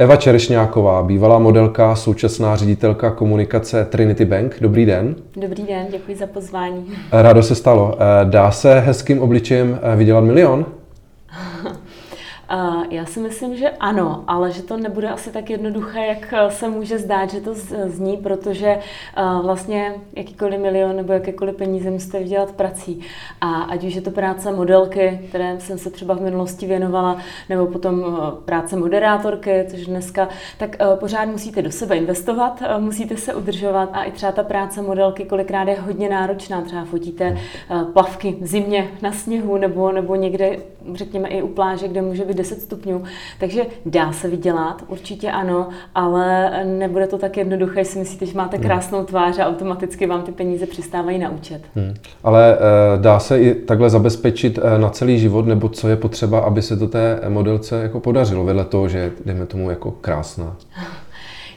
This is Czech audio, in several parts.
Eva Čerešňáková, bývalá modelka, současná ředitelka komunikace Trinity Bank. Dobrý den. Dobrý den, děkuji za pozvání. Rádo se stalo. Dá se hezkým obličejem vydělat milion? Já si myslím, že ano, ale že to nebude asi tak jednoduché, jak se může zdát, že to zní, protože vlastně jakýkoliv milion nebo jakékoliv peníze musíte vydělat prací. A ať už je to práce modelky, které jsem se třeba v minulosti věnovala, nebo potom práce moderátorky, což dneska, tak pořád musíte do sebe investovat, musíte se udržovat a i třeba ta práce modelky kolikrát je hodně náročná. Třeba fotíte plavky v zimě na sněhu nebo, nebo někde, řekněme, i u pláže, kde může být 10 stupňů. Takže dá se vydělat, určitě ano, ale nebude to tak jednoduché, jestli myslíte, že máte hmm. krásnou tvář a automaticky vám ty peníze přistávají na účet. Hmm. Ale e, dá se i takhle zabezpečit e, na celý život, nebo co je potřeba, aby se to té modelce jako podařilo, vedle toho, že dejme tomu jako krásná?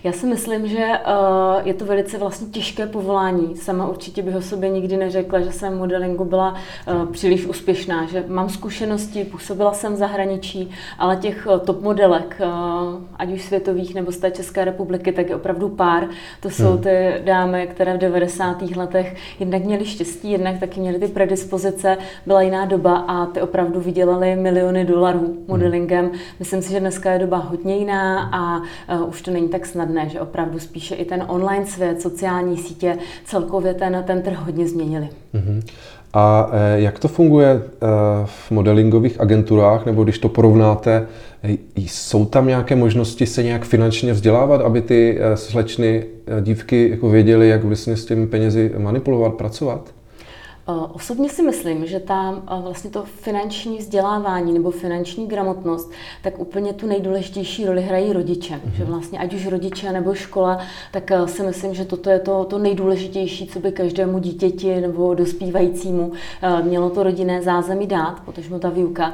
Já si myslím, že uh, je to velice vlastně těžké povolání. Sama určitě bych o sobě nikdy neřekla, že jsem modelingu byla uh, příliš úspěšná, že mám zkušenosti, působila jsem v zahraničí, ale těch uh, top modelek, uh, ať už světových nebo z té České republiky, tak je opravdu pár. To jsou hmm. ty dámy, které v 90. letech jednak měly štěstí, jednak taky měly ty predispozice, byla jiná doba a ty opravdu vydělaly miliony dolarů hmm. modelingem. Myslím si, že dneska je doba hodně jiná a uh, už to není tak snadné snadné, že opravdu spíše i ten online svět, sociální sítě, celkově ten, ten trh hodně změnili. Mm-hmm. A eh, jak to funguje eh, v modelingových agenturách, nebo když to porovnáte, jsou tam nějaké možnosti se nějak finančně vzdělávat, aby ty eh, slečny, dívky jako věděly, jak vlastně s těmi penězi manipulovat, pracovat? Eh, osobně si myslím, že tam eh, vlastně to finanční vzdělávání nebo finanční gramotnost, tak úplně tu nejdůležitější roli hrají rodiče. Mm-hmm. Že vlastně ať už rodiče nebo škola, tak eh, si myslím, že toto je to, to nejdůležitější, co by každému dítěti nebo dospívajícímu mělo to rodinné zázemí dát, protože mu ta výuka.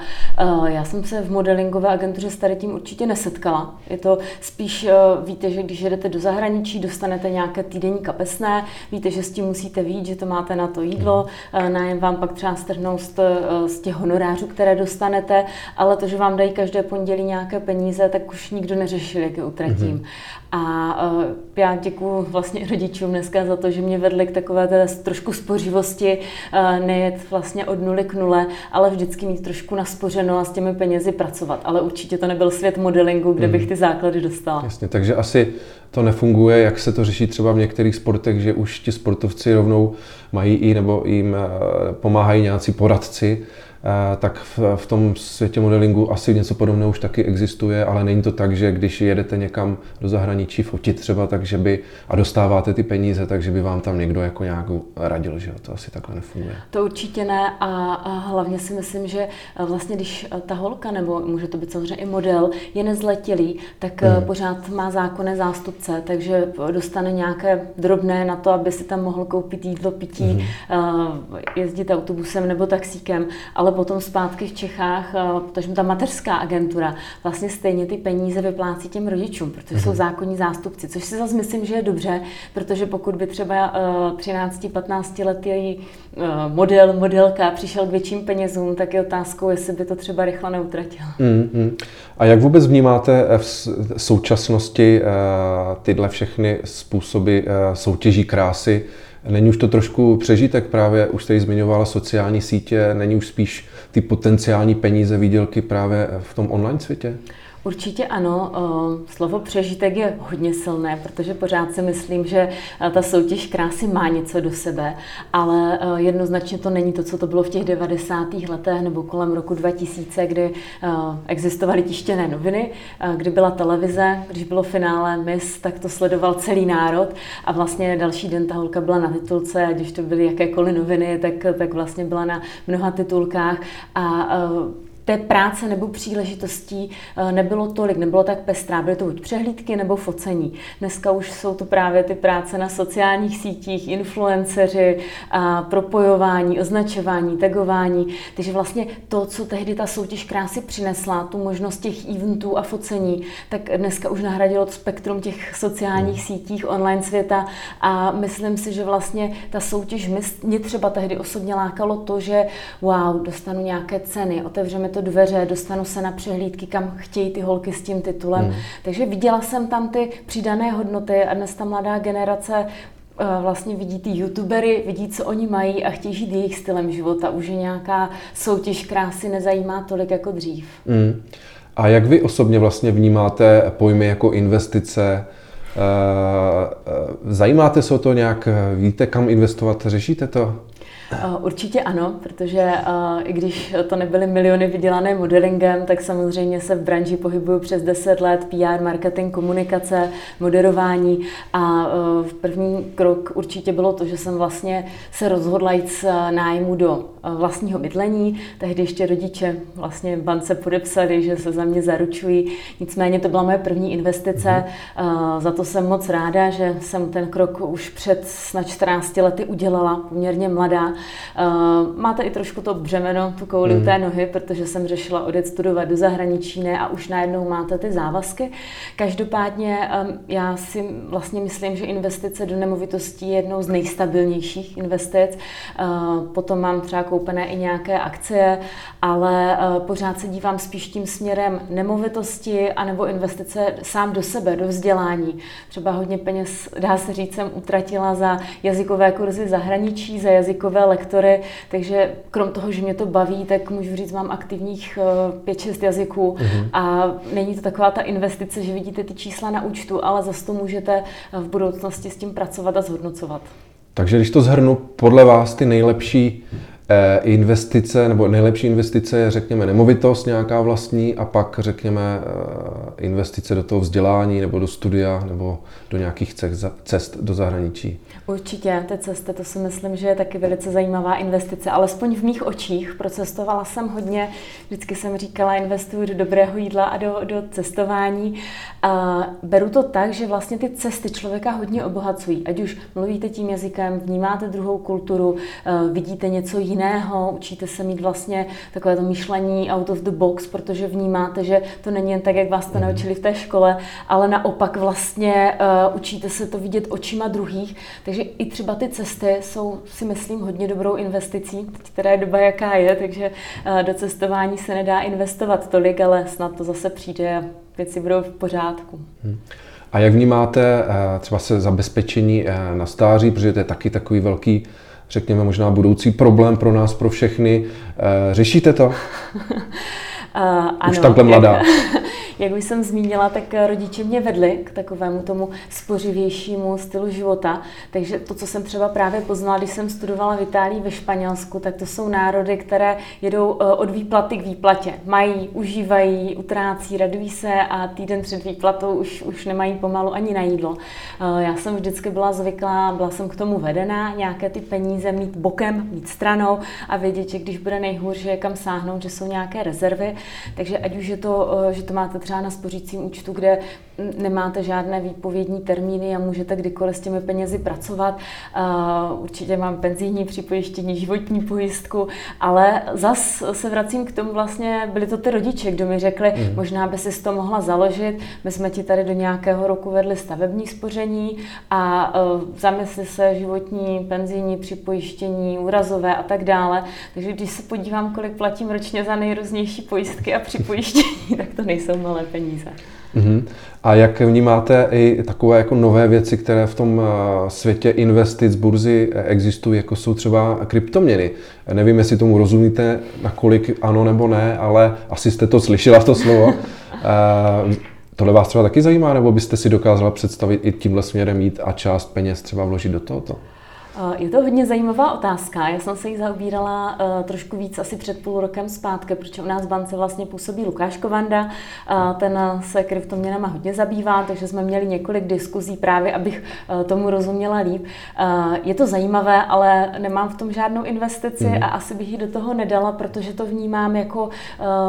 Já jsem se v modelingové agentuře s tady tím určitě nesetkala. Je to spíš, víte, že když jedete do zahraničí, dostanete nějaké týdenní kapesné, víte, že s tím musíte vít, že to máte na to jídlo, Eh, nájem vám pak třeba strhnou z, eh, z těch honorářů, které dostanete, ale to, že vám dají každé pondělí nějaké peníze, tak už nikdo neřešil, jak je utratím. Mm-hmm. A uh, já děkuji vlastně rodičům dneska za to, že mě vedli k takové té trošku spořivosti, uh, nejet vlastně od nuly k nule, ale vždycky mít trošku naspořeno a s těmi penězi pracovat. Ale určitě to nebyl svět modelingu, kde bych ty základy dostala. Jasně, takže asi to nefunguje, jak se to řeší třeba v některých sportech, že už ti sportovci rovnou mají i nebo jim eh, pomáhají nějací poradci, tak v, v tom světě modelingu asi něco podobného už taky existuje, ale není to tak, že když jedete někam do zahraničí fotit třeba, takže by a dostáváte ty peníze, takže by vám tam někdo jako nějak radil, že to asi takhle nefunguje. To určitě ne a, a hlavně si myslím, že eh, vlastně když eh, ta holka, nebo může to být samozřejmě i model, je nezletilý, tak hmm. pořád má zákonné zástupce, takže dostane nějaké drobné na to, aby si tam mohl koupit jídlo, pití, hmm. jezdit autobusem nebo taxíkem, ale potom zpátky v Čechách, eh, protože ta mateřská agentura vlastně stejně ty peníze vyplácí těm rodičům, protože mm-hmm. jsou mhm. zákonní zástupci, což si zase myslím, že je dobře, protože pokud by třeba 13-15 eh, letý eh, model, modelka přišel k větším penězům, tak je otázkou, jestli by to třeba rychle neutratil. Mm-hmm. A jak vůbec vnímáte v současnosti tyhle všechny způsoby soutěží krásy, Není už to trošku přežitek právě, už jste zmiňovala sociální sítě, není už spíš ty potenciální peníze, výdělky právě v tom online světě? Určitě ano. Slovo přežitek je hodně silné, protože pořád si myslím, že ta soutěž krásy má něco do sebe, ale jednoznačně to není to, co to bylo v těch 90. letech nebo kolem roku 2000, kdy existovaly tištěné noviny, kdy byla televize, když bylo finále Miss, tak to sledoval celý národ a vlastně další den ta holka byla na titulce, ať už to byly jakékoliv noviny, tak, tak vlastně byla na mnoha titulkách a té práce nebo příležitostí eh, nebylo tolik, nebylo tak pestrá. Byly to buď přehlídky nebo focení. Dneska už jsou to právě ty práce na sociálních sítích, influenceři, a propojování, označování, tagování. Takže vlastně to, co tehdy ta soutěž krásy přinesla, tu možnost těch eventů a focení, tak dneska už nahradilo spektrum těch sociálních hmm. sítích, online světa a myslím si, že vlastně ta soutěž mě třeba tehdy osobně lákalo to, že wow, dostanu nějaké ceny, otevřeme to dveře, dostanu se na přehlídky, kam chtějí ty holky s tím titulem. Hmm. Takže viděla jsem tam ty přidané hodnoty a dnes ta mladá generace eh, vlastně vidí ty youtubery, vidí, co oni mají a chtějí žít jejich stylem života. Už je nějaká soutěž krásy nezajímá tolik jako dřív. Hmm. A jak vy osobně vlastně vnímáte pojmy jako investice? Eh, eh, zajímáte se o to nějak? Víte, kam investovat? Řešíte to? Určitě ano, protože i když to nebyly miliony vydělané modelingem, tak samozřejmě se v branži pohybuju přes 10 let, PR, marketing, komunikace, moderování a v první krok určitě bylo to, že jsem vlastně se rozhodla jít z nájmu do vlastního bydlení. Tehdy ještě rodiče vlastně v bance podepsali, že se za mě zaručují. Nicméně to byla moje první investice. Mm. Za to jsem moc ráda, že jsem ten krok už před snad 14 lety udělala, poměrně mladá. Máte i trošku to břemeno, tu kouli mm. u té nohy, protože jsem řešila odjet studovat do zahraničí, ne, a už najednou máte ty závazky. Každopádně já si vlastně myslím, že investice do nemovitostí je jednou z nejstabilnějších investic. Potom mám třeba koupené i nějaké akcie, ale eh, pořád se dívám spíš tím směrem nemovitosti anebo investice sám do sebe, do vzdělání. Třeba hodně peněz, dá se říct, jsem utratila za jazykové kurzy zahraničí, za jazykové lektory, takže krom toho, že mě to baví, tak můžu říct, mám aktivních 5-6 eh, jazyků mm-hmm. a není to taková ta investice, že vidíte ty čísla na účtu, ale zase to můžete v budoucnosti s tím pracovat a zhodnocovat. Takže když to zhrnu, podle vás ty nejlepší Eh, investice, nebo nejlepší investice je, řekněme, nemovitost nějaká vlastní a pak, řekněme, eh, investice do toho vzdělání nebo do studia nebo do nějakých cest do zahraničí. Určitě, ty cesty, to si myslím, že je taky velice zajímavá investice, alespoň v mých očích. Procestovala jsem hodně, vždycky jsem říkala, investuju do dobrého jídla a do, do cestování. A beru to tak, že vlastně ty cesty člověka hodně obohacují. Ať už mluvíte tím jazykem, vnímáte druhou kulturu, eh, vidíte něco jiného, učíte se mít vlastně takové to myšlení out of the box, protože vnímáte, že to není jen tak, jak vás to mhm. naučili v té škole, ale naopak vlastně uh, učíte se to vidět očima druhých. Takže i třeba ty cesty jsou, si myslím, hodně dobrou investicí. Teď teda je doba, jaká je, takže uh, do cestování se nedá investovat tolik, ale snad to zase přijde a věci budou v pořádku. Hmm. A jak vnímáte uh, třeba se zabezpečení na stáří, protože to je taky takový velký řekněme, možná budoucí problém pro nás, pro všechny. Řešíte to? Uh, ano, Už takhle mladá. Jak, jak už jsem zmínila, tak rodiče mě vedli k takovému tomu spořivějšímu stylu života. Takže to, co jsem třeba právě poznala, když jsem studovala v Itálii ve Španělsku, tak to jsou národy, které jedou eh, od výplaty k výplatě. Mají, užívají, utrácí, radují se a týden před výplatou už, už nemají pomalu ani na jídlo. Eh, já jsem vždycky byla zvyklá, byla jsem k tomu vedená, nějaké ty peníze mít bokem, mít stranou a vědět, že když bude nejhůř, že kam sáhnout, že jsou nějaké rezervy. Takže ať už je to, eh, že to máte třeba na spořícím účtu, kde nemáte žádné výpovědní termíny a můžete kdykoliv s těmi penězi pracovat. Určitě mám penzijní připojištění, životní pojistku, ale zas se vracím k tomu vlastně, byli to ty rodiče, kdo mi řekli, mm. možná by si to mohla založit, my jsme ti tady do nějakého roku vedli stavební spoření a uh, zamysli se životní, penzijní připojištění, úrazové a tak dále. Takže když se podívám, kolik platím ročně za nejrůznější pojistky a připojištění, tak to nejsou malé peníze. Mm-hmm. A jak vnímáte i takové jako nové věci, které v tom eh, světě investic burzy eh, existují, jako jsou třeba kryptoměny? Nevím, jestli tomu rozumíte, nakolik ano nebo ne, ale asi jste to slyšela, to slovo. Eh, tohle vás třeba taky zajímá, nebo byste si dokázala představit i tímhle směrem jít a část peněz třeba vložit do tohoto? Eh, je to hodně zajímavá otázka. Já jsem se jí zaobírala uh, trošku víc asi před půl rokem zpátky, protože u nás v bance vlastně působí Lukáš Kovanda. Uh, ten se kryptoměnama hodně zabývá, takže jsme měli několik diskuzí právě, abych tomu rozuměla líp. Je to zajímavé, ale nemám v tom žádnou investici mm. a asi bych ji do toho nedala, protože to vnímám jako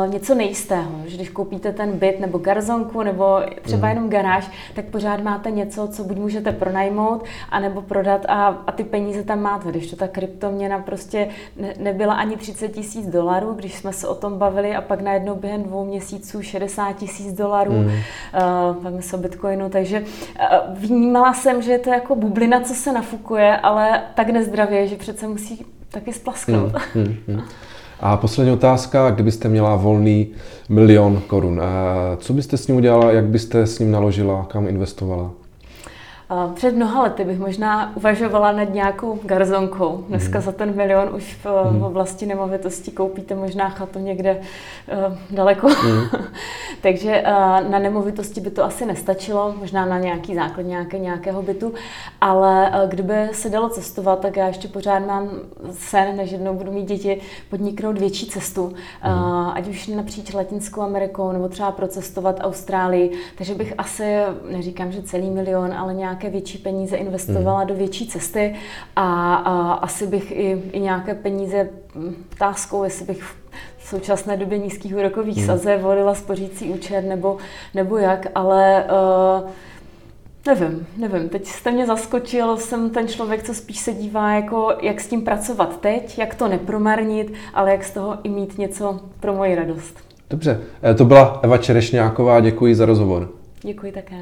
něco nejistého. Že když koupíte ten byt nebo garzonku nebo třeba mm. jenom garáž, tak pořád máte něco, co buď můžete pronajmout, anebo prodat a, a ty peníze tam máte, když to ta kryptoměna prostě ne, nebyla ani 30 tisíc dolarů, když jsme se o tom bavili a pak najednou během dvou měsíců 60 tisíc dolarů, mm. uh, se o bitcoinu, takže uh, vnímala jsem, že je to jako bublina, co se nafukuje, ale tak nezdravě, že přece musí taky splasknout. Mm, mm, mm. A poslední otázka, kdybyste měla volný milion korun, co byste s ním udělala, jak byste s ním naložila, kam investovala? Před mnoha lety bych možná uvažovala nad nějakou garzonkou. Dneska mm. za ten milion už v, mm. v oblasti nemovitostí koupíte možná chatu někde uh, daleko. Mm. Takže na nemovitosti by to asi nestačilo, možná na nějaký základ nějaké, nějakého bytu, ale kdyby se dalo cestovat, tak já ještě pořád mám sen, než jednou budu mít děti, podniknout větší cestu, mm. ať už napříč Latinskou Amerikou nebo třeba procestovat Austrálii. Takže bych asi, neříkám, že celý milion, ale nějak nějaké větší peníze investovala hmm. do větší cesty a, a asi bych i, i nějaké peníze ptáskou, jestli bych v současné době nízkých úrokových hmm. sazeb volila spořící účet nebo, nebo jak, ale uh, Nevím, nevím. Teď jste mě zaskočil, jsem ten člověk, co spíš se dívá, jako jak s tím pracovat teď, jak to nepromarnit, ale jak z toho i mít něco pro moji radost. Dobře, eh, to byla Eva Čerešňáková, děkuji za rozhovor. Děkuji také.